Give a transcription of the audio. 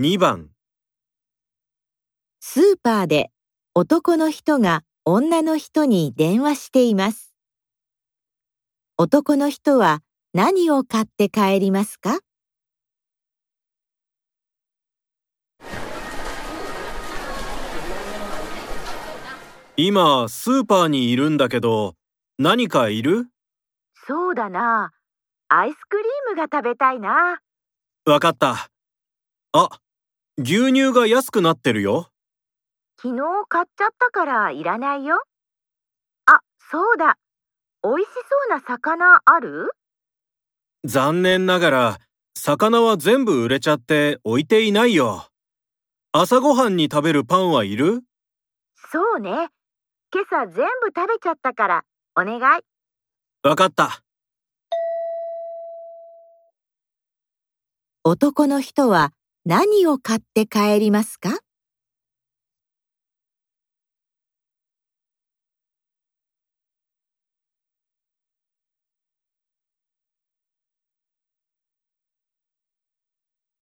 2番スーパーで男の人が女の人に電話しています。男の人は何を買って帰りますか？今スーパーにいるんだけど何かいる？そうだな。アイスクリームが食べたいな。わかった。あ、牛乳が安くなってるよ。昨日買っちゃったからいらないよ。あ、そうだ。美味しそうな魚ある？残念ながら魚は全部売れちゃって置いていないよ。朝ごはんに食べるパンはいる？そうね。今朝全部食べちゃったからお願い。わかった。男の人は何を買って帰りますか？